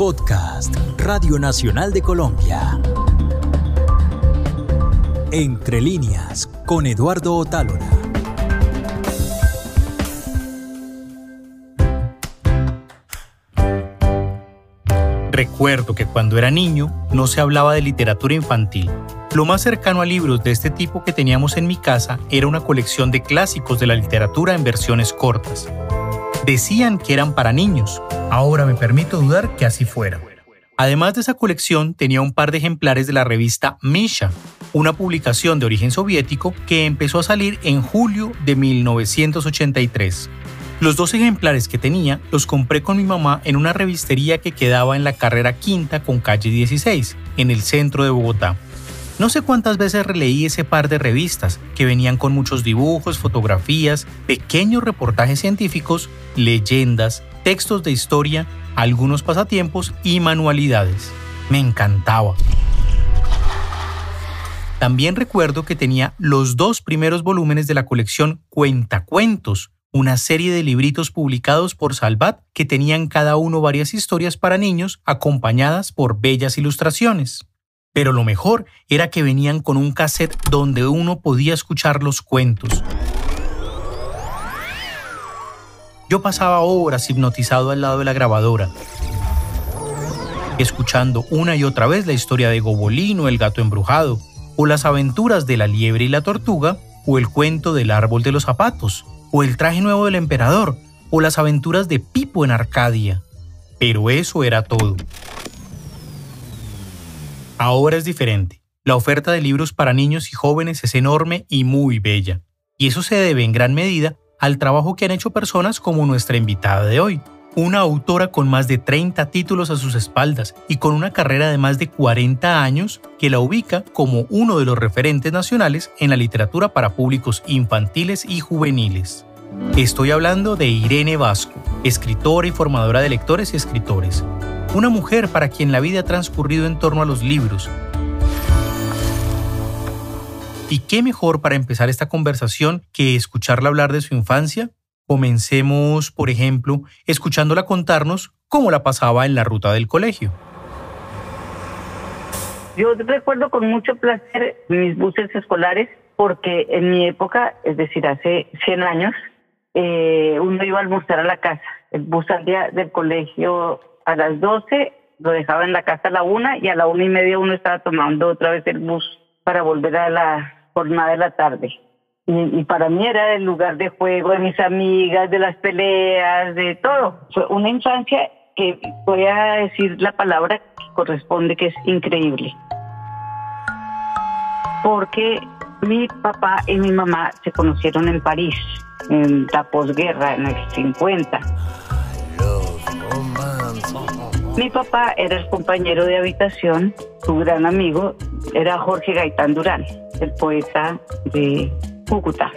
Podcast Radio Nacional de Colombia. Entre líneas con Eduardo Otálora. Recuerdo que cuando era niño no se hablaba de literatura infantil. Lo más cercano a libros de este tipo que teníamos en mi casa era una colección de clásicos de la literatura en versiones cortas. Decían que eran para niños. Ahora me permito dudar que así fuera. Además de esa colección, tenía un par de ejemplares de la revista Misha, una publicación de origen soviético que empezó a salir en julio de 1983. Los dos ejemplares que tenía los compré con mi mamá en una revistería que quedaba en la carrera quinta con calle 16, en el centro de Bogotá. No sé cuántas veces releí ese par de revistas que venían con muchos dibujos, fotografías, pequeños reportajes científicos, leyendas, textos de historia, algunos pasatiempos y manualidades. Me encantaba. También recuerdo que tenía los dos primeros volúmenes de la colección Cuentacuentos, una serie de libritos publicados por Salvat que tenían cada uno varias historias para niños acompañadas por bellas ilustraciones. Pero lo mejor era que venían con un cassette donde uno podía escuchar los cuentos. Yo pasaba horas hipnotizado al lado de la grabadora, escuchando una y otra vez la historia de Gobolino, el gato embrujado, o las aventuras de la liebre y la tortuga, o el cuento del árbol de los zapatos, o el traje nuevo del emperador, o las aventuras de Pipo en Arcadia. Pero eso era todo. Ahora es diferente. La oferta de libros para niños y jóvenes es enorme y muy bella. Y eso se debe en gran medida al trabajo que han hecho personas como nuestra invitada de hoy, una autora con más de 30 títulos a sus espaldas y con una carrera de más de 40 años que la ubica como uno de los referentes nacionales en la literatura para públicos infantiles y juveniles. Estoy hablando de Irene Vasco, escritora y formadora de lectores y escritores, una mujer para quien la vida ha transcurrido en torno a los libros. ¿Y qué mejor para empezar esta conversación que escucharla hablar de su infancia? Comencemos, por ejemplo, escuchándola contarnos cómo la pasaba en la ruta del colegio. Yo recuerdo con mucho placer mis buses escolares porque en mi época, es decir, hace 100 años, eh, uno iba a almorzar a la casa. El bus salía del colegio a las 12, lo dejaba en la casa a la una y a la una y media uno estaba tomando otra vez el bus para volver a la jornada de la tarde. Y, para mí era el lugar de juego de mis amigas, de las peleas, de todo. Fue una infancia que voy a decir la palabra que corresponde, que es increíble. Porque mi papá y mi mamá se conocieron en París, en la posguerra, en el 50. Mi papá era el compañero de habitación, su gran amigo era Jorge Gaitán Durán, el poeta de Cúcuta.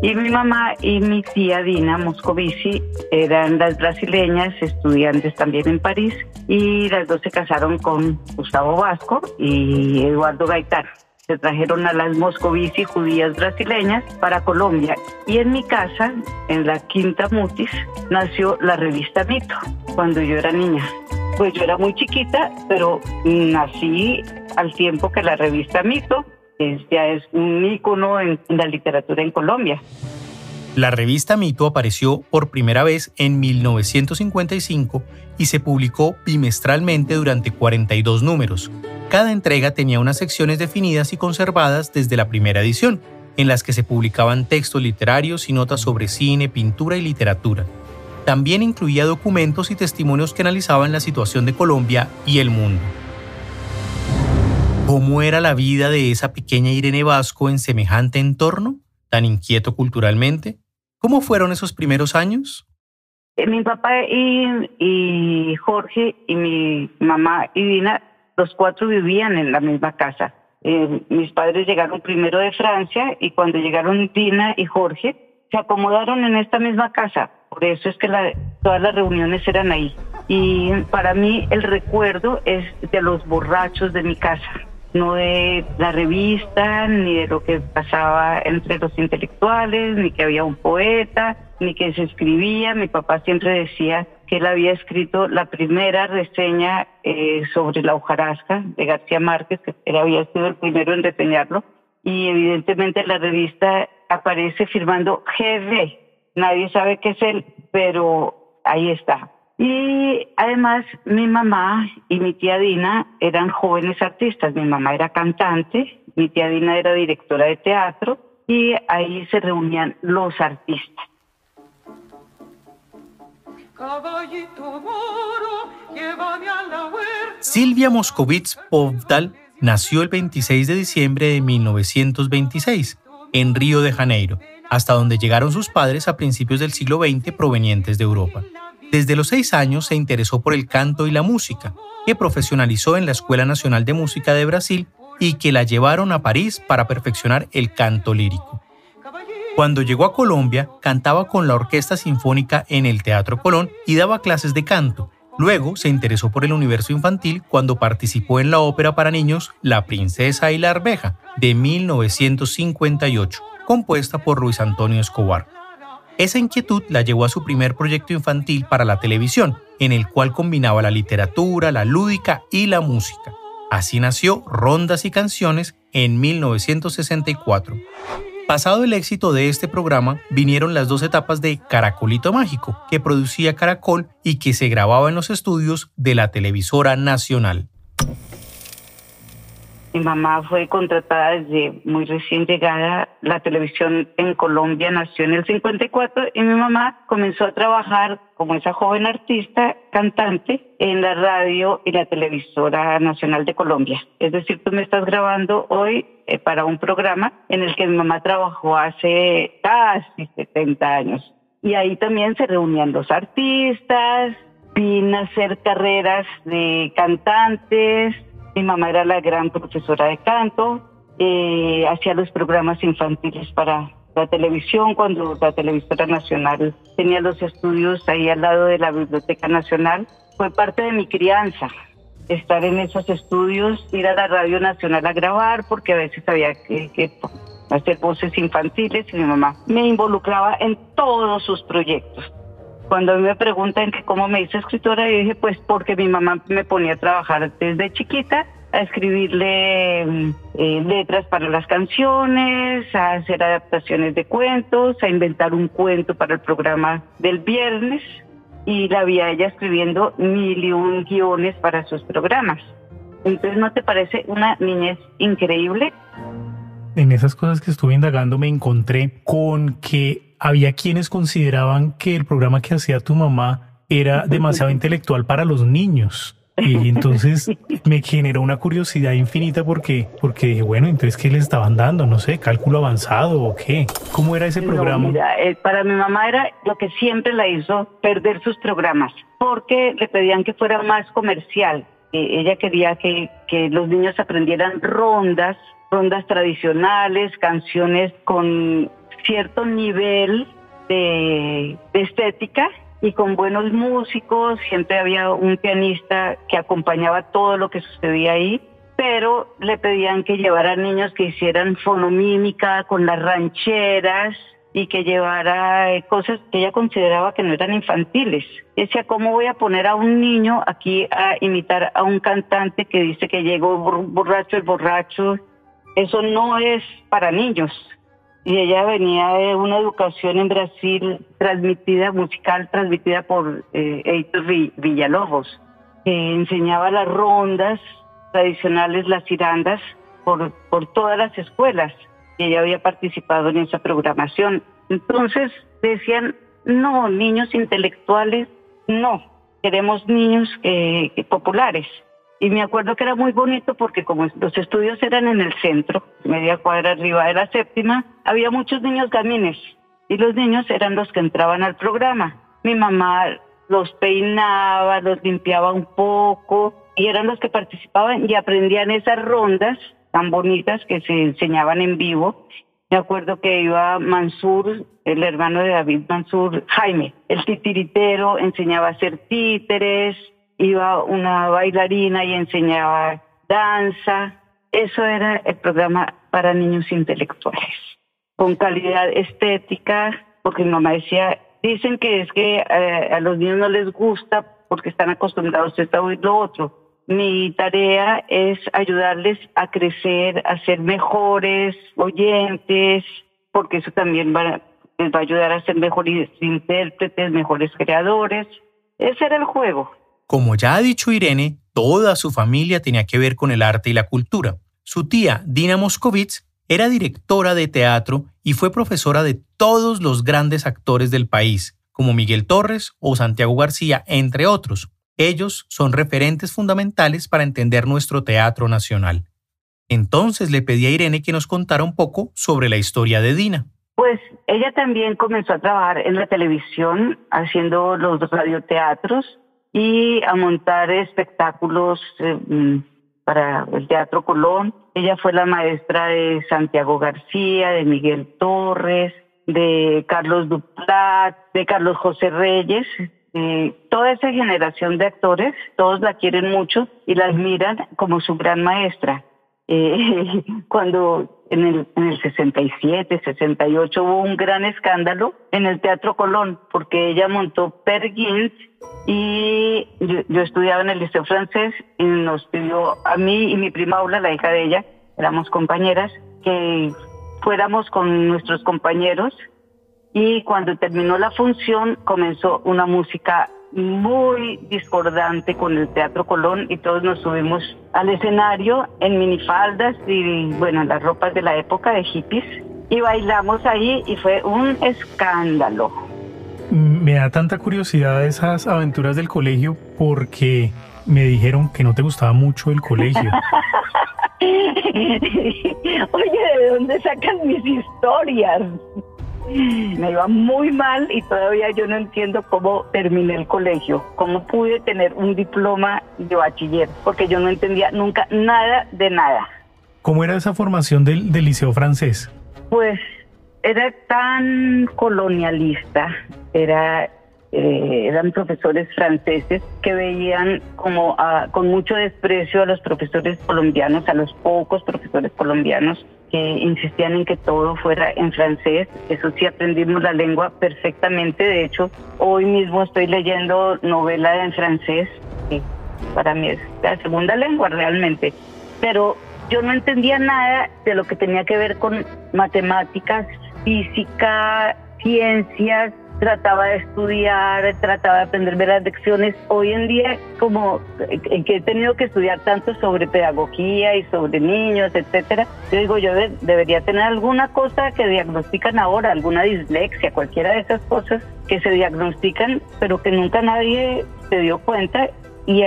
Y mi mamá y mi tía Dina Moscovici eran las brasileñas, estudiantes también en París, y las dos se casaron con Gustavo Vasco y Eduardo Gaitán. Se trajeron a las Moscovici judías brasileñas para Colombia. Y en mi casa, en la Quinta Mutis, nació la revista Mito, cuando yo era niña. Pues yo era muy chiquita, pero nací al tiempo que la revista Mito ya es un ícono en la literatura en Colombia. La revista Mito apareció por primera vez en 1955 y se publicó bimestralmente durante 42 números. Cada entrega tenía unas secciones definidas y conservadas desde la primera edición, en las que se publicaban textos literarios y notas sobre cine, pintura y literatura. También incluía documentos y testimonios que analizaban la situación de Colombia y el mundo. ¿Cómo era la vida de esa pequeña Irene Vasco en semejante entorno, tan inquieto culturalmente? ¿Cómo fueron esos primeros años? Eh, mi papá y, Jorge y mi mamá y Dina, los cuatro vivían en la misma casa. Eh, mis padres llegaron primero de Francia y cuando llegaron Dina y Jorge, se acomodaron en esta misma casa. Por eso es que todas las reuniones eran ahí. Y para mí el recuerdo es de los borrachos de mi casa, no de la revista, ni de lo que pasaba entre los intelectuales, ni que había un poeta, ni que se escribía. Mi papá siempre decía que él había escrito la primera reseña eh, sobre la hojarasca de García Márquez, que él había sido el primero en reseñarlo, y evidentemente la revista aparece firmando GB. Nadie sabe qué es él, pero ahí está. Y además mi mamá y mi tía Dina eran jóvenes artistas. Mi mamá era cantante, mi tía Dina era directora de teatro y ahí se reunían los artistas. Silvia Moscovitz Povdal nació el 26 de diciembre de 1926 en Río de Janeiro, hasta donde llegaron sus padres a principios del siglo XX provenientes de Europa. Desde los seis años se interesó por el canto y la música, que profesionalizó en la Escuela Nacional de Música de Brasil y que la llevaron a París para perfeccionar el canto lírico. Cuando llegó a Colombia, cantaba con la Orquesta Sinfónica en el Teatro Colón y daba clases de canto. Luego se interesó por el universo infantil cuando participó en la ópera para niños La Princesa y la Arveja de 1958, compuesta por Luis Antonio Escobar. Esa inquietud la llevó a su primer proyecto infantil para la televisión, en el cual combinaba la literatura, la lúdica y la música. Así nació Rondas y Canciones en 1964. Pasado el éxito de este programa, vinieron las dos etapas de Caracolito Mágico, que producía Caracol y que se grababa en los estudios de la televisora nacional. Mi mamá fue contratada desde muy recién llegada. La televisión en Colombia nació en el 54 y mi mamá comenzó a trabajar como esa joven artista, cantante, en la radio y la televisora nacional de Colombia. Es decir, tú me estás grabando hoy eh, para un programa en el que mi mamá trabajó hace casi 70 años. Y ahí también se reunían los artistas, vine a hacer carreras de cantantes, mi mamá era la gran profesora de canto, eh, hacía los programas infantiles para la televisión cuando la televisora nacional tenía los estudios ahí al lado de la Biblioteca Nacional. Fue parte de mi crianza estar en esos estudios, ir a la Radio Nacional a grabar, porque a veces había que, que hacer voces infantiles y mi mamá me involucraba en todos sus proyectos. Cuando me preguntan que cómo me hice escritora, yo dije, pues porque mi mamá me ponía a trabajar desde chiquita, a escribirle eh, letras para las canciones, a hacer adaptaciones de cuentos, a inventar un cuento para el programa del viernes y la vi a ella escribiendo mil y un guiones para sus programas. Entonces, ¿no te parece una niñez increíble? En esas cosas que estuve indagando me encontré con que había quienes consideraban que el programa que hacía tu mamá era demasiado intelectual para los niños. Y entonces me generó una curiosidad infinita porque, porque dije, bueno, entonces, ¿qué le estaban dando? No sé, cálculo avanzado o qué. ¿Cómo era ese programa? Eh, para mi mamá era lo que siempre la hizo perder sus programas, porque le pedían que fuera más comercial. Ella quería que, que los niños aprendieran rondas, rondas tradicionales, canciones con cierto nivel de, estética y con buenos músicos, siempre había un pianista que acompañaba todo lo que sucedía ahí, pero le pedían que llevara niños que hicieran fonomímica con las rancheras y que llevara eh, cosas que ella consideraba que no eran infantiles. Decía, ¿cómo voy a poner a un niño aquí a imitar a un cantante que dice que llegó borracho el borracho? Eso no es para niños y ella venía de una educación en Brasil transmitida, musical transmitida por eh, Heitor Villalobos, que enseñaba las rondas tradicionales, las cirandas, por, por todas las escuelas. Y ella había participado en esa programación. Entonces decían, no, niños intelectuales, no, queremos niños eh, populares. Y me acuerdo que era muy bonito porque como los estudios eran en el centro, media cuadra arriba de la séptima, había muchos niños gamines y los niños eran los que entraban al programa. Mi mamá los peinaba, los limpiaba un poco y eran los que participaban y aprendían esas rondas tan bonitas que se enseñaban en vivo. Me acuerdo que iba Mansur, el hermano de David Mansur, Jaime, el titiritero, enseñaba a hacer títeres, iba una bailarina y enseñaba danza. Eso era el programa para niños intelectuales, con calidad estética, porque mi mamá decía, dicen que es que eh, a los niños no les gusta porque están acostumbrados a oír lo otro. Mi tarea es ayudarles a crecer, a ser mejores oyentes, porque eso también va, les va a ayudar a ser mejores intérpretes, mejores creadores. Ese era el juego. Como ya ha dicho Irene, toda su familia tenía que ver con el arte y la cultura. Su tía, Dina Moscovitz, era directora de teatro y fue profesora de todos los grandes actores del país, como Miguel Torres o Santiago García, entre otros. Ellos son referentes fundamentales para entender nuestro teatro nacional. Entonces le pedí a Irene que nos contara un poco sobre la historia de Dina. Pues ella también comenzó a trabajar en la televisión haciendo los radioteatros y a montar espectáculos eh, mm, para el Teatro Colón. Ella fue la maestra de Santiago García, de Miguel Torres, de Carlos Duplat, de Carlos José Reyes. Eh, toda esa generación de actores, todos la quieren mucho y la admiran como su gran maestra. Eh, cuando en el, en el 67, 68 hubo un gran escándalo en el Teatro Colón porque ella montó Pergins y yo, estudiaba en el liceo francés y nos pidió a mí y mi prima Aula, la hija de ella, éramos compañeras, que fuéramos con nuestros compañeros y cuando terminó la función comenzó una música muy discordante con el Teatro Colón y todos nos subimos al escenario en minifaldas y bueno, las ropas de la época de hippies y bailamos ahí y fue un escándalo. Me da tanta curiosidad esas aventuras del colegio porque me dijeron que no te gustaba mucho el colegio. Oye, ¿de dónde sacan mis historias? Me iba muy mal y todavía yo no entiendo cómo terminé el colegio, cómo pude tener un diploma de bachiller, porque yo no entendía nunca nada de nada. ¿Cómo era esa formación del, liceo francés? Pues era tan colonialista, era eh, eran profesores franceses que veían como con mucho desprecio a los profesores colombianos, a los pocos profesores colombianos que insistían en que todo fuera en francés. Eso sí aprendimos la lengua perfectamente. De hecho, hoy mismo estoy leyendo novela en francés, para mí es la segunda lengua realmente. Pero yo no entendía nada de lo que tenía que ver con matemáticas, física, ciencias, trataba de estudiar, trataba de aprenderme las lecciones. Hoy en día, como eh, que he tenido que estudiar tanto sobre pedagogía y sobre niños, etcétera, yo digo, yo debería tener alguna cosa que diagnostican ahora, alguna dislexia, cualquiera de esas cosas que se diagnostican, pero que nunca nadie se dio cuenta y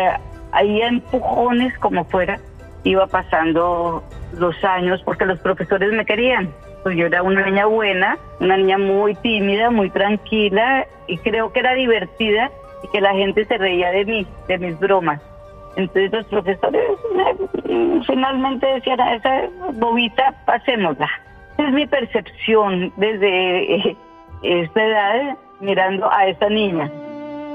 ahí a empujones como fuera iba pasando los años porque los profesores me querían pues yo era una niña buena, una niña muy tímida, muy tranquila y creo que era divertida y que la gente se reía de mí, de mis bromas. Entonces los profesores eh, finalmente decían, esa bobita, pasémosla. Es mi percepción desde eh, esta edad mirando a esa niña.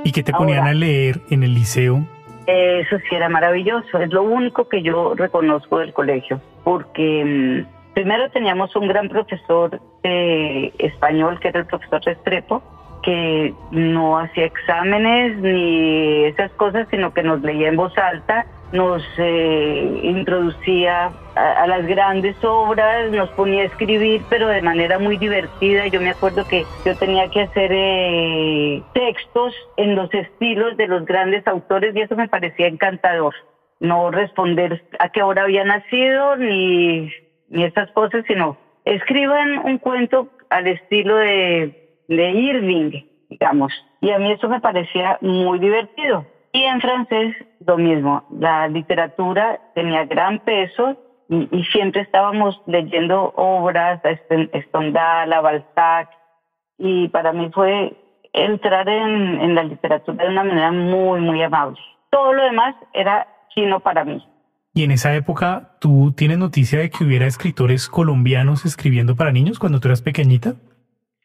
¿Y qué te ponían a leer en el liceo? Eso sí era maravilloso, es lo único que yo reconozco del colegio, porque mm, Primero teníamos un gran profesor de español, que era el profesor Restrepo, que no hacía exámenes ni esas cosas, sino que nos leía en voz alta, nos eh, introducía a, las grandes obras, nos ponía a escribir, pero de manera muy divertida. Yo me acuerdo que yo tenía que hacer eh, textos en los estilos de los grandes autores y eso me parecía encantador. No responder a qué hora había nacido ni ni estas cosas, sino escriban un cuento al estilo de, de Irving, digamos. Y a mí eso me parecía muy divertido. Y en francés lo mismo, la literatura tenía gran peso y, siempre estábamos leyendo obras, Stendhal, Balzac, y para mí fue entrar en, en la literatura de una manera muy, muy amable. Todo lo demás era chino para mí. Y en esa época, ¿tú tienes noticia de que hubiera escritores colombianos escribiendo para niños cuando tú eras pequeñita?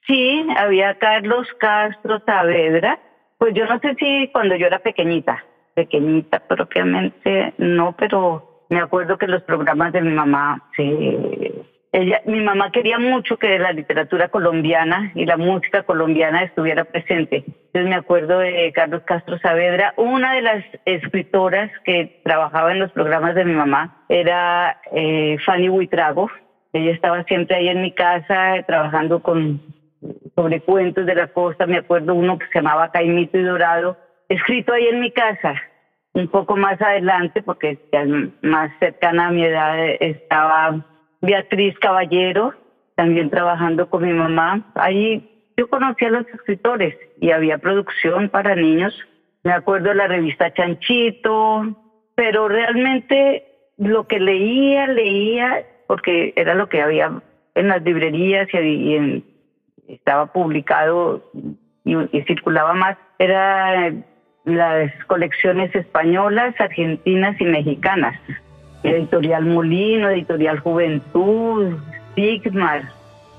Sí, había Carlos Castro Saavedra. Pues yo no sé si cuando yo era pequeñita, pequeñita propiamente, no, pero me acuerdo que los programas de mi mamá se ella, mi mamá quería mucho que la literatura colombiana y la música colombiana estuviera presente. Entonces me acuerdo de Carlos Castro Saavedra, una de las escritoras que trabajaba en los programas de mi mamá era eh, Fanny Huitrago. Ella estaba siempre ahí en mi casa trabajando con sobre cuentos de la costa. Me acuerdo uno que se llamaba Caimito y Dorado, escrito ahí en mi casa. Un poco más adelante, porque más cercana a mi edad estaba Beatriz Caballero, también trabajando con mi mamá. Ahí yo conocí a los escritores y había producción para niños. Me acuerdo de la revista Chanchito, pero realmente lo que leía, leía, porque era lo que había en las librerías y, estaba publicado y, y circulaba más, era las colecciones españolas, argentinas y mexicanas. Editorial Molino, Editorial Juventud, Sigmar.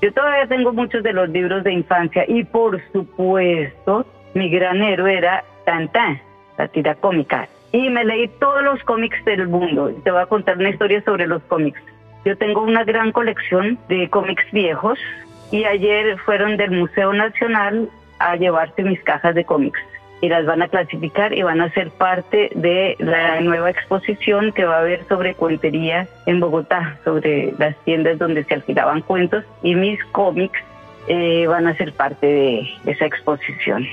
Yo todavía tengo muchos de los libros de infancia y por supuesto mi gran héroe era Tantan, la tira cómica. Y me leí todos los cómics del mundo. Te voy a contar una historia sobre los cómics. Yo tengo una gran colección de cómics viejos y ayer fueron del Museo Nacional a llevarse mis cajas de cómics y las van a clasificar y van a ser parte de la nueva exposición que va a haber sobre cuentería en Bogotá, sobre las tiendas donde se alquilaban cuentos y mis cómics eh, van a ser parte de esa exposición.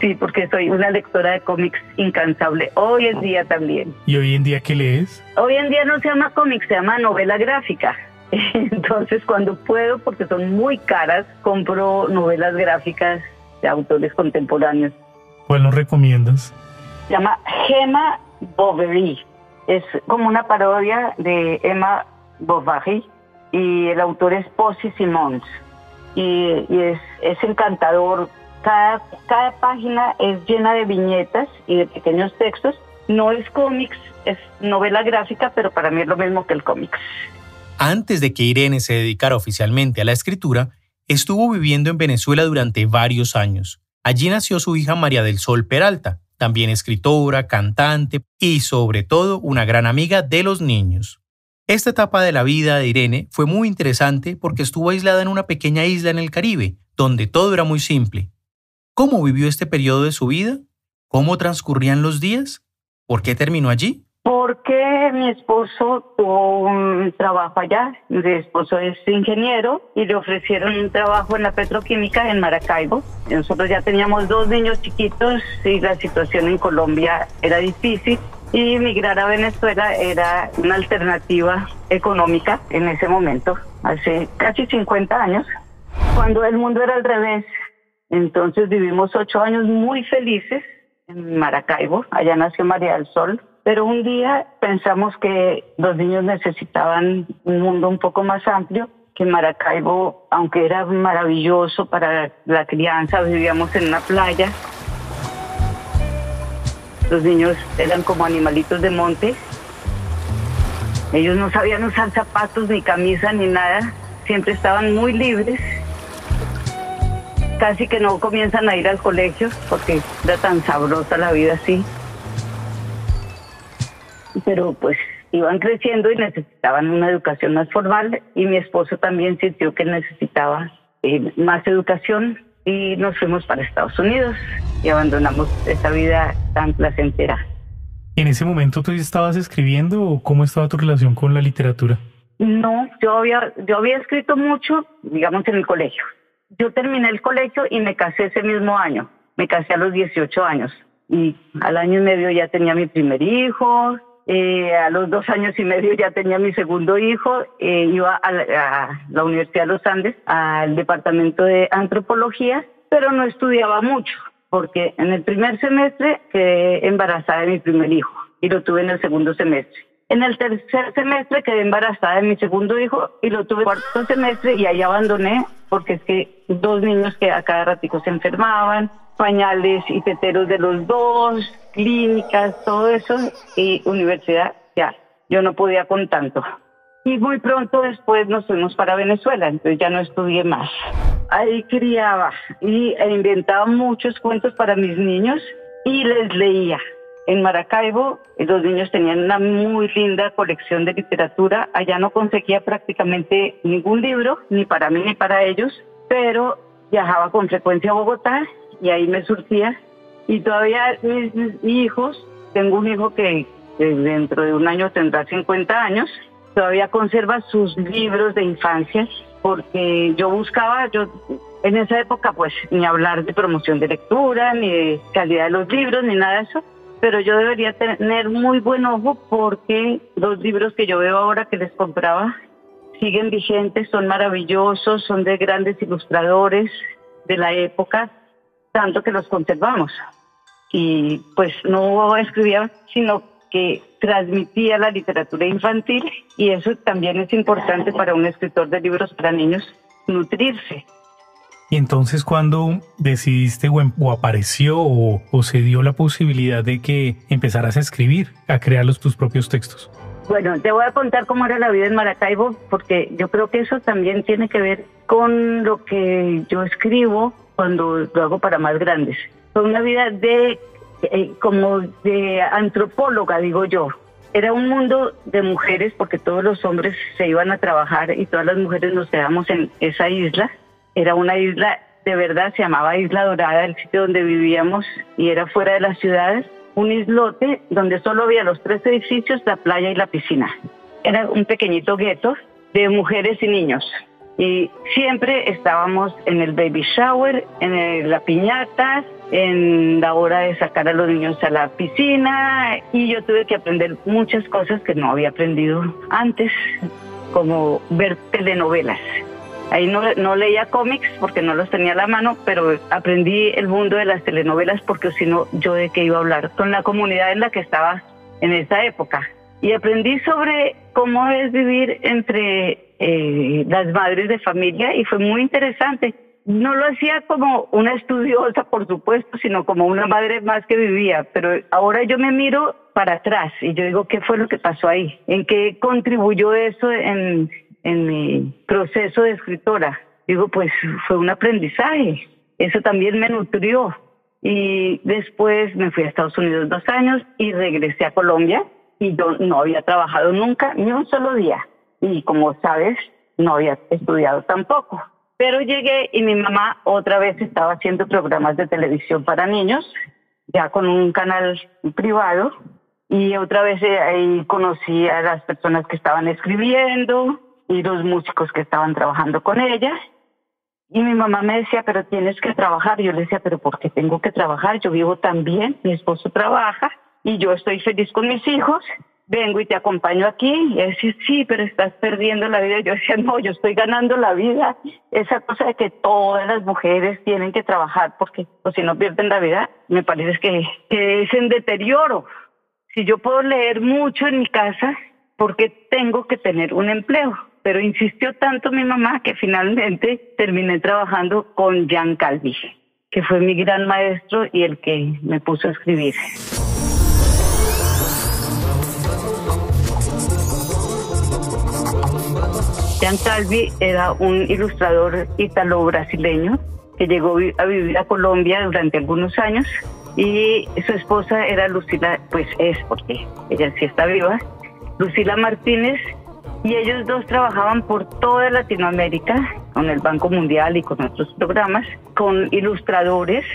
Sí, porque soy una lectora de cómics incansable, hoy en día también. ¿Y hoy en día qué lees? Hoy en día no se llama cómics, se llama novela gráfica. Entonces, cuando puedo, porque son muy caras, compro novelas gráficas de autores contemporáneos. ¿Cuál nos recomiendas? Se llama Gemma Bovary. Es como una parodia de Emma Bovary y el autor es Posy Simons. Y, es, es, encantador. Cada, cada página es llena de viñetas y de pequeños textos. No es cómics, es novela gráfica, pero para mí es lo mismo que el cómics. Antes de que Irene se dedicara oficialmente a la escritura, estuvo viviendo en Venezuela durante varios años. Allí nació su hija María del Sol Peralta, también escritora, cantante y sobre todo una gran amiga de los niños. Esta etapa de la vida de Irene fue muy interesante porque estuvo aislada en una pequeña isla en el Caribe, donde todo era muy simple. ¿Cómo vivió este periodo de su vida? ¿Cómo transcurrían los días? ¿Por qué terminó allí? Mi esposo tuvo un trabajo allá, mi esposo es ingeniero y le ofrecieron un trabajo en la petroquímica en Maracaibo. Nosotros ya teníamos dos niños chiquitos y la situación en Colombia era difícil y emigrar a Venezuela era una alternativa económica en ese momento, hace casi 50 años, cuando el mundo era al revés. Entonces vivimos ocho años muy felices en Maracaibo, allá nació María del Sol, pero un día pensamos que los niños necesitaban un mundo un poco más amplio, que Maracaibo, aunque era maravilloso para la crianza, vivíamos en una playa. Los niños eran como animalitos de monte. Ellos no sabían usar zapatos, ni camisa, ni nada. Siempre estaban muy libres. Casi que no comienzan a ir al colegio porque era tan sabrosa la vida así pero pues iban creciendo y necesitaban una educación más formal y mi esposo también sintió que necesitaba eh, más educación y nos fuimos para Estados Unidos y abandonamos esa vida tan placentera. ¿En ese momento tú estabas escribiendo o cómo estaba tu relación con la literatura? No, yo había, yo había escrito mucho, digamos, en el colegio. Yo terminé el colegio y me casé ese mismo año. Me casé a los 18 años y al año y medio ya tenía mi primer hijo, eh, a los dos años y medio ya tenía mi segundo hijo, eh, iba a la, Universidad de los Andes, al departamento de antropología, pero no estudiaba mucho, porque en el primer semestre quedé embarazada de mi primer hijo y lo tuve en el segundo semestre. En el tercer semestre quedé embarazada de mi segundo hijo y lo tuve en el cuarto semestre y ahí abandoné porque es que dos niños que a cada ratico se enfermaban, pañales y teteros de los dos, clínicas, todo eso, y universidad, ya, yo no podía con tanto. Y muy pronto después nos fuimos para Venezuela, entonces ya no estudié más. Ahí criaba y inventaba muchos cuentos para mis niños y les leía. en Maracaibo los niños tenían una muy linda colección de literatura. Allá no conseguía prácticamente ningún libro, ni para mí ni para ellos, pero viajaba con frecuencia a Bogotá y ahí me surtía. Y todavía mis, hijos, tengo un hijo que dentro de un año tendrá 50 años, todavía conserva sus libros de infancia porque yo buscaba, yo en esa época pues ni hablar de promoción de lectura, ni de calidad de los libros, ni nada de eso, pero yo debería tener muy buen ojo porque los libros que yo veo ahora que les compraba siguen vigentes, son maravillosos, son de grandes ilustradores de la época, tanto que los conservamos. Y pues no escribía, sino que transmitía la literatura infantil y eso también es importante para un escritor de libros para niños, nutrirse. Y entonces cuando decidiste o, apareció o, se dio la posibilidad de que empezaras a escribir, a crear los, tus propios textos? Bueno, te voy a contar cómo era la vida en Maracaibo, porque yo creo que eso también tiene que ver con lo que yo escribo cuando lo hago para más grandes. Fue una vida de eh, como de antropóloga, digo yo. Era un mundo de mujeres porque todos los hombres se iban a trabajar y todas las mujeres nos quedamos en esa isla. Era una isla, de verdad, se llamaba Isla Dorada, el sitio donde vivíamos y era fuera de las ciudades, un islote donde solo había los tres edificios, la playa y la piscina. Era un pequeñito gueto de mujeres y niños y siempre estábamos en el baby shower, en la piñata, en la hora de sacar a los niños a la piscina y yo tuve que aprender muchas cosas que no había aprendido antes, como ver telenovelas. Ahí no, no leía cómics porque no los tenía a la mano, pero aprendí el mundo de las telenovelas porque si no, yo de qué iba a hablar con la comunidad en la que estaba en esa época. Y aprendí sobre cómo es vivir entre eh, las madres de familia y fue muy interesante. No lo hacía como una estudiosa, por supuesto, sino como una madre más que vivía, pero ahora yo me miro para atrás y yo digo, ¿qué fue lo que pasó ahí? ¿En qué contribuyó eso en, mi proceso de escritora? Digo, pues fue un aprendizaje, eso también me nutrió. Y después me fui a Estados Unidos dos años y regresé a Colombia y yo no había trabajado nunca, ni un solo día y como sabes, no había estudiado tampoco. Pero llegué y mi mamá otra vez estaba haciendo programas de televisión para niños, ya con un canal privado, y otra vez eh, ahí conocí a las personas que estaban escribiendo y los músicos que estaban trabajando con ella. Y mi mamá me decía, pero tienes que trabajar. Yo le decía, pero ¿por qué tengo que trabajar? Yo vivo tan bien, mi esposo trabaja y yo estoy feliz con mis hijos vengo y te acompaño aquí. Y decir, sí, pero estás perdiendo la vida. Yo decía, no, yo estoy ganando la vida. Esa cosa de que todas las mujeres tienen que trabajar porque o si no pierden la vida, me parece que, es en deterioro. Si yo puedo leer mucho en mi casa, ¿por qué tengo que tener un empleo? Pero insistió tanto mi mamá que finalmente terminé trabajando con Jan Calvi, que fue mi gran maestro y el que me puso a escribir. Jean Calvi era un ilustrador italo-brasileño que llegó a vivir a Colombia durante algunos años y su esposa era Lucila, pues es porque ella sí está viva, Lucila Martínez, y ellos dos trabajaban por toda Latinoamérica con el Banco Mundial y con otros programas, con ilustradores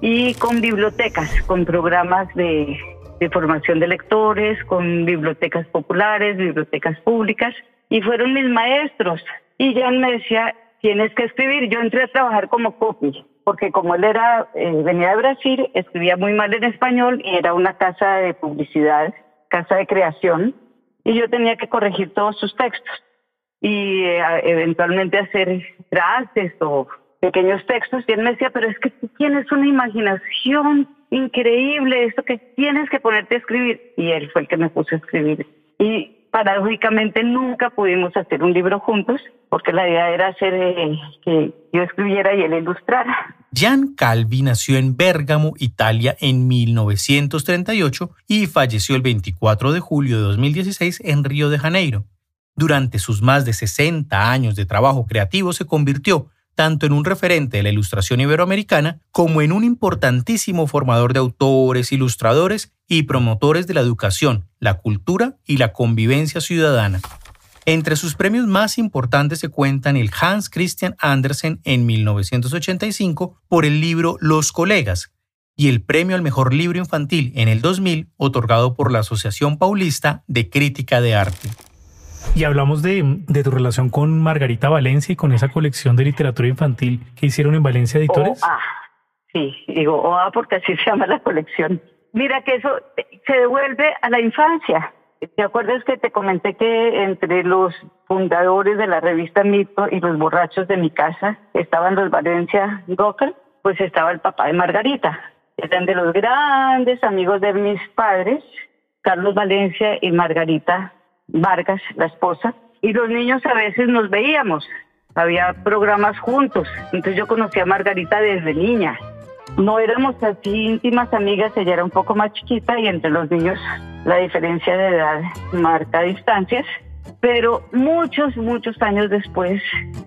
y con bibliotecas, con programas de, de formación de lectores, con bibliotecas populares, bibliotecas públicas y fueron mis maestros. Y Jan me decía, tienes que escribir. Yo entré a trabajar como copy, porque como él era, eh, venía de Brasil, escribía muy mal en español y era una casa de publicidad, casa de creación, y yo tenía que corregir todos sus textos y eh, eventualmente hacer trastes o pequeños textos. Y él me decía, pero es que tú tienes una imaginación increíble, esto que tienes que ponerte a escribir. Y él fue el que me puso a escribir. Y paradójicamente nunca pudimos hacer un libro juntos porque la idea era hacer eh, que yo escribiera y él ilustrara. Gian Calvi nació en Bérgamo, Italia, en 1938 y falleció el 24 de julio de 2016 en Río de Janeiro. Durante sus más de 60 años de trabajo creativo se convirtió tanto en un referente de la ilustración iberoamericana como en un importantísimo formador de autores, ilustradores y promotores de la educación, la cultura y la convivencia ciudadana. Entre sus premios más importantes se cuentan el Hans Christian Andersen en 1985 por el libro Los Colegas y el premio al mejor libro infantil en el 2000 otorgado por la Asociación Paulista de Crítica de Arte. Y hablamos de, tu relación con Margarita Valencia y con esa colección de literatura infantil que hicieron en Valencia Editores. ah, sí, digo OA porque así se llama la colección. Mira que eso se devuelve a la infancia. ¿Te acuerdas que te comenté que entre los fundadores de la revista Mito y los borrachos de mi casa estaban los Valencia Gocker? Pues estaba el papá de Margarita. Eran de los grandes amigos de mis padres, Carlos Valencia y Margarita Vargas, la esposa, y los niños a veces nos veíamos, había programas juntos, entonces yo conocí a Margarita desde niña. No éramos así íntimas amigas, ella era un poco más chiquita y entre los niños la diferencia de edad marca distancias, pero muchos, muchos años después,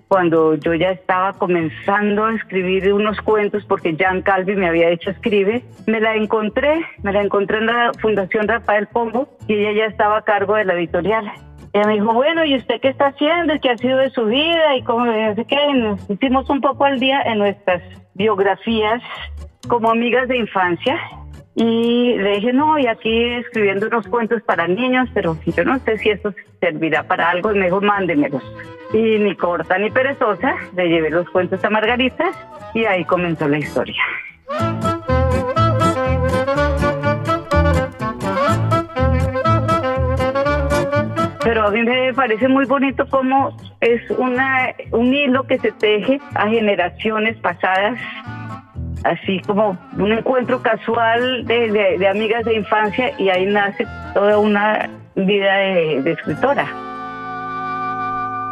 cuando yo ya estaba comenzando a escribir unos cuentos, porque Jan Calvi me había dicho escribe, me la encontré, me la encontré en la Fundación Rafael Pombo y ella ya estaba a cargo de la editorial. Ella me dijo, bueno, ¿y usted qué está haciendo? ¿Qué ha sido de su vida? Y cómo, sé qué, nos hicimos un poco al día en nuestras biografías como amigas de infancia y le dije, no, y aquí escribiendo unos cuentos para niños, pero yo no sé si eso servirá para algo, y me dijo. Y ni corta ni perezosa, le llevé los cuentos a Margarita y ahí comenzó la historia. Pero a mí me parece muy bonito cómo es una, un hilo que se teje a generaciones pasadas así como un encuentro casual de, amigas de infancia y ahí nace toda una vida de, escritora.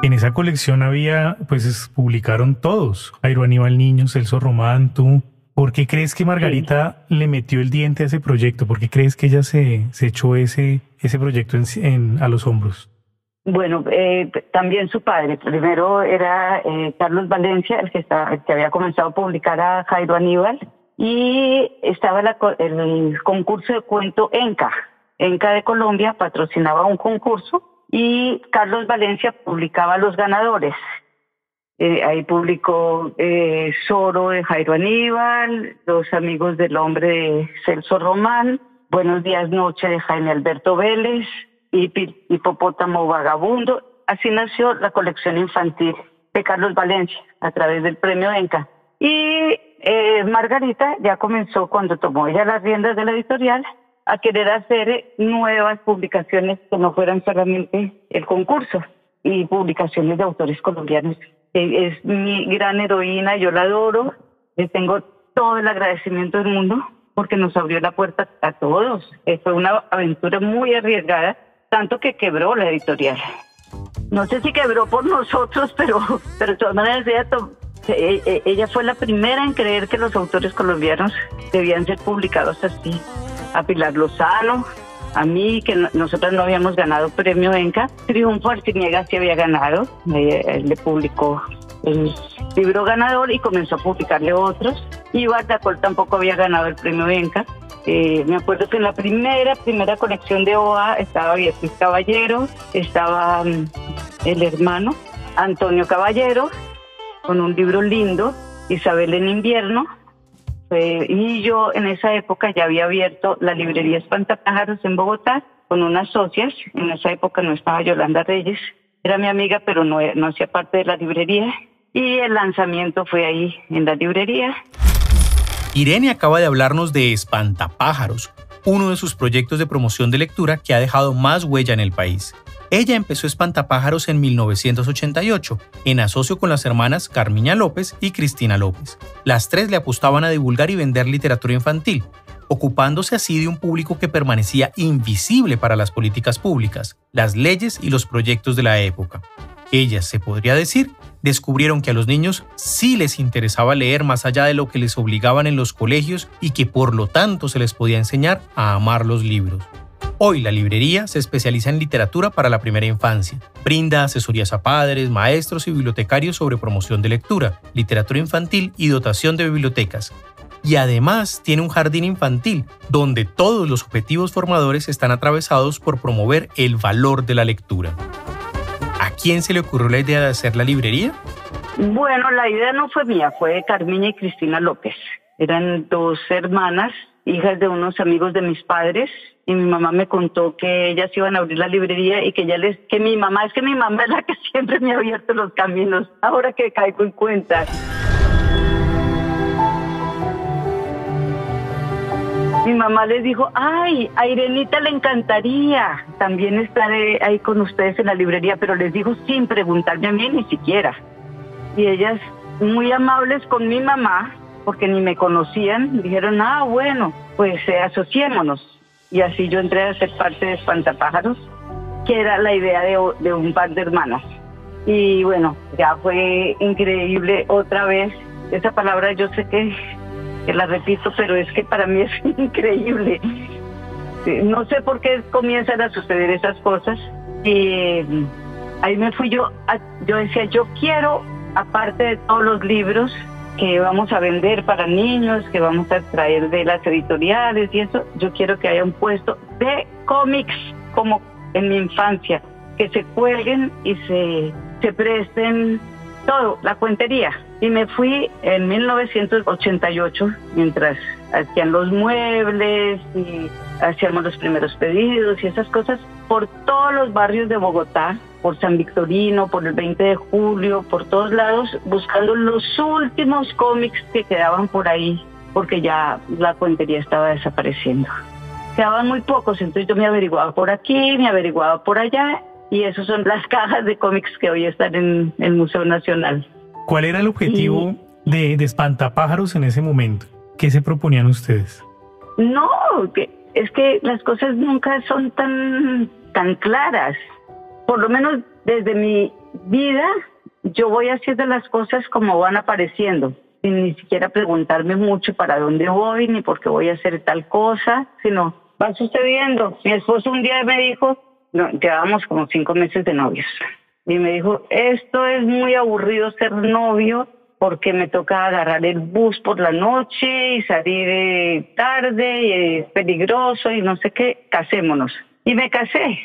En esa colección había, pues publicaron todos, Jairo Aníbal Niño, Celso Román, tú. ¿Por qué crees que Margarita le metió el diente a ese proyecto? ¿Por qué crees que ella se, se echó ese, ese proyecto a los hombros? Bueno, eh, también su padre. Primero era eh, Carlos Valencia, el que, estaba, que había comenzado a publicar a Jairo Aníbal, y estaba el concurso de cuento ENCA. ENCA de Colombia patrocinaba un concurso y Carlos Valencia publicaba los ganadores. Eh, ahí publicó Soro de Jairo Aníbal, Los Amigos del Hombre de Celso Román, Buenos Días Noche de Jaime Alberto Vélez, Hipopótamo Vagabundo. Así nació la colección infantil de Carlos Valencia a través del premio ENCA. Y eh, Margarita ya comenzó cuando tomó ella las riendas de la editorial a querer hacer nuevas publicaciones que no fueran solamente el concurso y publicaciones de autores colombianos. Es mi gran heroína, yo la adoro, le tengo todo el agradecimiento del mundo porque nos abrió la puerta a todos. Fue una aventura muy arriesgada, tanto que quebró la editorial. No sé si quebró por nosotros, pero, pero de todas maneras ella, e, e, ella fue la primera en creer que los autores colombianos debían ser publicados así. A Pilar Lozano, a mí, que nosotros no habíamos ganado premio ENCA. Triunfo Arciniega sí había ganado, él le publicó el libro ganador y comenzó a publicarle otros. Y Bartacol tampoco había ganado el premio ENCA. Eh, me acuerdo que en la primera, primera colección de OA estaba Beatriz Caballero, estaba mm, el hermano Antonio Caballero, con un libro lindo, Isabel en invierno, y yo en esa época ya había abierto la librería Espantapájaros en Bogotá con unas socias, en esa época no estaba Yolanda Reyes, era mi amiga pero no, no hacía parte de la librería, y el lanzamiento fue ahí en la librería. Irene acaba de hablarnos de Espantapájaros, uno de sus proyectos de promoción de lectura que ha dejado más huella en el país. Ella empezó Espantapájaros en 1988, en asocio con las hermanas Carmiña López y Cristina López. Las tres le apostaban a divulgar y vender literatura infantil, ocupándose así de un público que permanecía invisible para las políticas públicas, las leyes y los proyectos de la época. Ellas, se podría decir, descubrieron que a los niños sí les interesaba leer más allá de lo que les obligaban en los colegios y que por lo tanto se les podía enseñar a amar los libros. Hoy la librería se especializa en literatura para la primera infancia. Brinda asesorías a padres, maestros y bibliotecarios sobre promoción de lectura, literatura infantil y dotación de bibliotecas. Y además tiene un jardín infantil, donde todos los objetivos formadores están atravesados por promover el valor de la lectura. ¿A quién se le ocurrió la idea de hacer la librería? Bueno, la idea no fue mía, fue de Carmiña y Cristina López. Eran dos hermanas, hijas de unos amigos de mis padres, y mi mamá me contó que ellas iban a abrir la librería y que ya les, que mi mamá, es que mi mamá es la que siempre me ha abierto los caminos, ahora que caigo en cuenta. Mi mamá les dijo, ay, a Irenita le encantaría también estar ahí con ustedes en la librería, pero les dijo sin preguntarme a mí ni siquiera. Y ellas, muy amables con mi mamá, porque ni me conocían, dijeron, ah, bueno, pues eh, asociémonos. Y así yo entré a ser parte de Espantapájaros, que era la idea de, de un par de hermanas. Y bueno, ya fue increíble otra vez. Esa palabra yo sé que que la repito, pero es que para mí es increíble. No sé por qué comienzan a suceder esas cosas. Y mm, ahí me fui yo, yo decía, yo quiero, aparte de todos los libros que vamos a vender para niños, que vamos a traer de las editoriales y eso, yo quiero que haya un puesto de cómics como en mi infancia, que se cuelguen y se, se presten todo, la cuentería. Y me fui en 1988, mientras hacían los muebles y hacíamos los primeros pedidos y esas cosas, por todos los barrios de Bogotá, por San Victorino, por el 20 de julio, por todos lados, buscando los últimos cómics que quedaban por ahí, porque ya la cuentería estaba desapareciendo. Quedaban muy pocos, entonces yo me averiguaba por aquí, me averiguaba por allá y esas son las cajas de cómics que hoy están en el Museo Nacional. ¿Cuál era el objetivo de, de, Espantapájaros en ese momento? ¿Qué se proponían ustedes? No, que, es que las cosas nunca son tan, tan claras. Por lo menos desde mi vida, yo voy haciendo las cosas como van apareciendo, sin ni siquiera preguntarme mucho para dónde voy, ni por qué voy a hacer tal cosa, sino va sucediendo. Mi esposo un día me dijo, no, llevábamos como cinco meses de novios. Y me dijo, esto es muy aburrido ser novio porque me toca agarrar el bus por la noche y salir eh, tarde y es peligroso y no sé qué, casémonos. Y me casé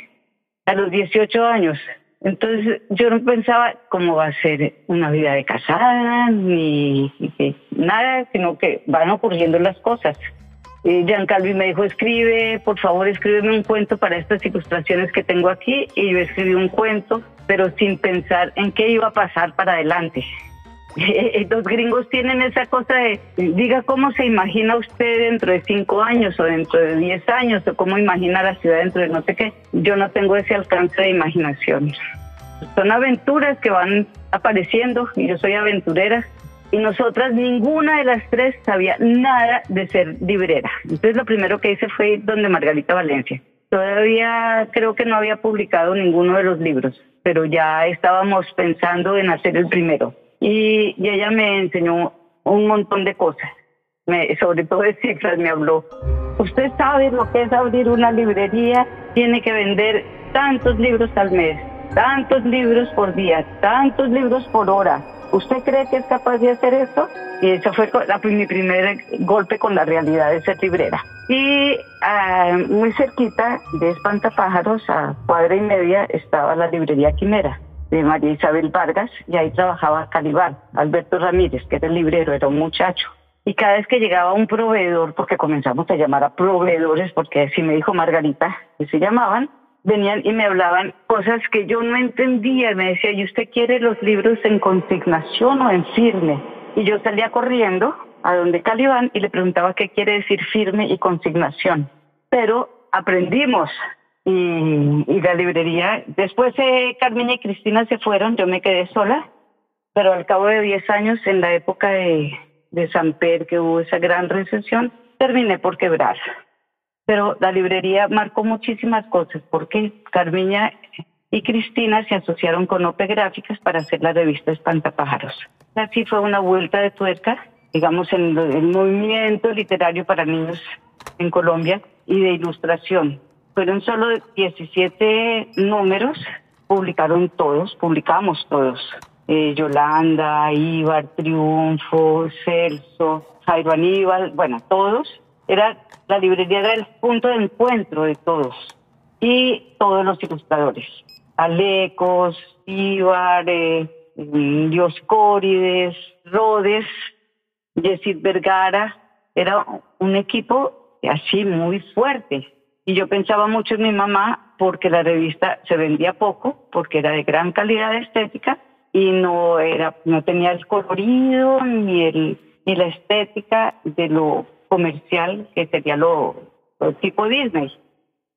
a los 18 años. Entonces yo no pensaba cómo va a ser una vida de casada ni, ni nada, sino que van ocurriendo las cosas. Jean Calvi me dijo, escribe, por favor, escríbeme un cuento para estas ilustraciones que tengo aquí. Y yo escribí un cuento, pero sin pensar en qué iba a pasar para adelante. Los gringos tienen esa cosa de, diga cómo se imagina usted dentro de cinco años o dentro de diez años o cómo imagina la ciudad dentro de no sé qué. Yo no tengo ese alcance de imaginación. Son aventuras que van apareciendo y yo soy aventurera y nosotras ninguna de las tres sabía nada de ser librera. Entonces lo primero que hice fue ir donde Margarita Valencia. Todavía creo que no había publicado ninguno de los libros, pero ya estábamos pensando en hacer el primero. Y, ella me enseñó un montón de cosas, me, sobre todo de cifras me habló. Usted sabe lo que es abrir una librería, tiene que vender tantos libros al mes, tantos libros por día, tantos libros por hora ¿Usted cree que es capaz de hacer eso? Y eso fue mi primer golpe con la realidad de ser librera. Y ah, muy cerquita de Espantapájaros, a cuadra y media, estaba la librería Quimera de María Isabel Vargas y ahí trabajaba Calibán, Alberto Ramírez, que era el librero, era un muchacho. Y cada vez que llegaba un proveedor, porque comenzamos a llamar a proveedores, porque así me dijo Margarita, que se llamaban, venían y me hablaban cosas que yo no entendía. Me decía, ¿y usted quiere los libros en consignación o en firme? Y yo salía corriendo a donde Calibán y le preguntaba qué quiere decir firme y consignación. Pero aprendimos y, la librería, después eh, Carmen y Cristina se fueron, yo me quedé sola, pero al cabo de 10 años, en la época de, de San Pedro, que hubo esa gran recesión, terminé por quebrar pero la librería marcó muchísimas cosas porque Carmiña y Cristina se asociaron con Ope Gráficas para hacer la revista Espantapájaros. Así fue una vuelta de tuerca, digamos, en el movimiento literario para niños en Colombia y de ilustración. fueron solo 17 números, publicaron todos, publicamos todos. Eh, Yolanda, Ibar, Triunfo, Celso, Jairo Aníbal, bueno, todos. Era, la librería era el punto de encuentro de todos. Y todos los ilustradores. Alecos, Ibar, eh, Dioscórides, Rodes, Yesid Vergara. Era un equipo así muy fuerte. Y yo pensaba mucho en mi mamá porque la revista se vendía poco, porque era de gran calidad estética y no era no tenía el colorido ni el ni la estética de lo comercial que sería lo, tipo Disney.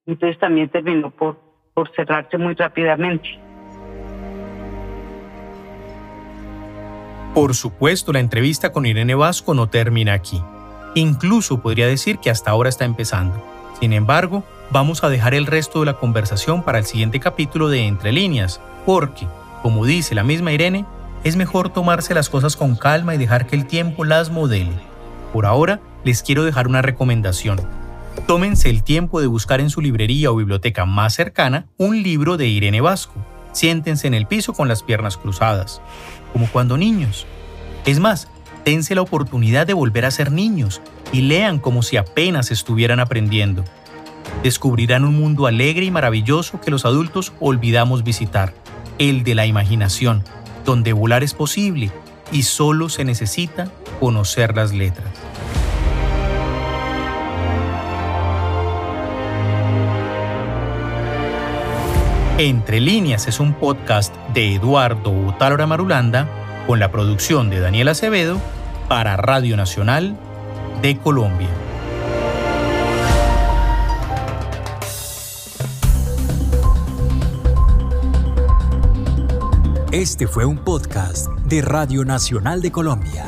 Entonces también terminó por, por cerrarse muy rápidamente. Por supuesto, la entrevista con Irene Vasco no termina aquí. Incluso podría decir que hasta ahora está empezando. Sin embargo, vamos a dejar el resto de la conversación para el siguiente capítulo de Entre líneas, porque, como dice la misma Irene, es mejor tomarse las cosas con calma y dejar que el tiempo las modele. Por ahora, les quiero dejar una recomendación. Tómense el tiempo de buscar en su librería o biblioteca más cercana un libro de Irene Vasco. Siéntense en el piso con las piernas cruzadas, como cuando niños. Es más, dense la oportunidad de volver a ser niños y lean como si apenas estuvieran aprendiendo. Descubrirán un mundo alegre y maravilloso que los adultos olvidamos visitar, el de la imaginación, donde volar es posible y solo se necesita conocer las letras. Entre líneas es un podcast de Eduardo Utálora Marulanda con la producción de Daniel Acevedo para Radio Nacional de Colombia. Este fue un podcast de Radio Nacional de Colombia.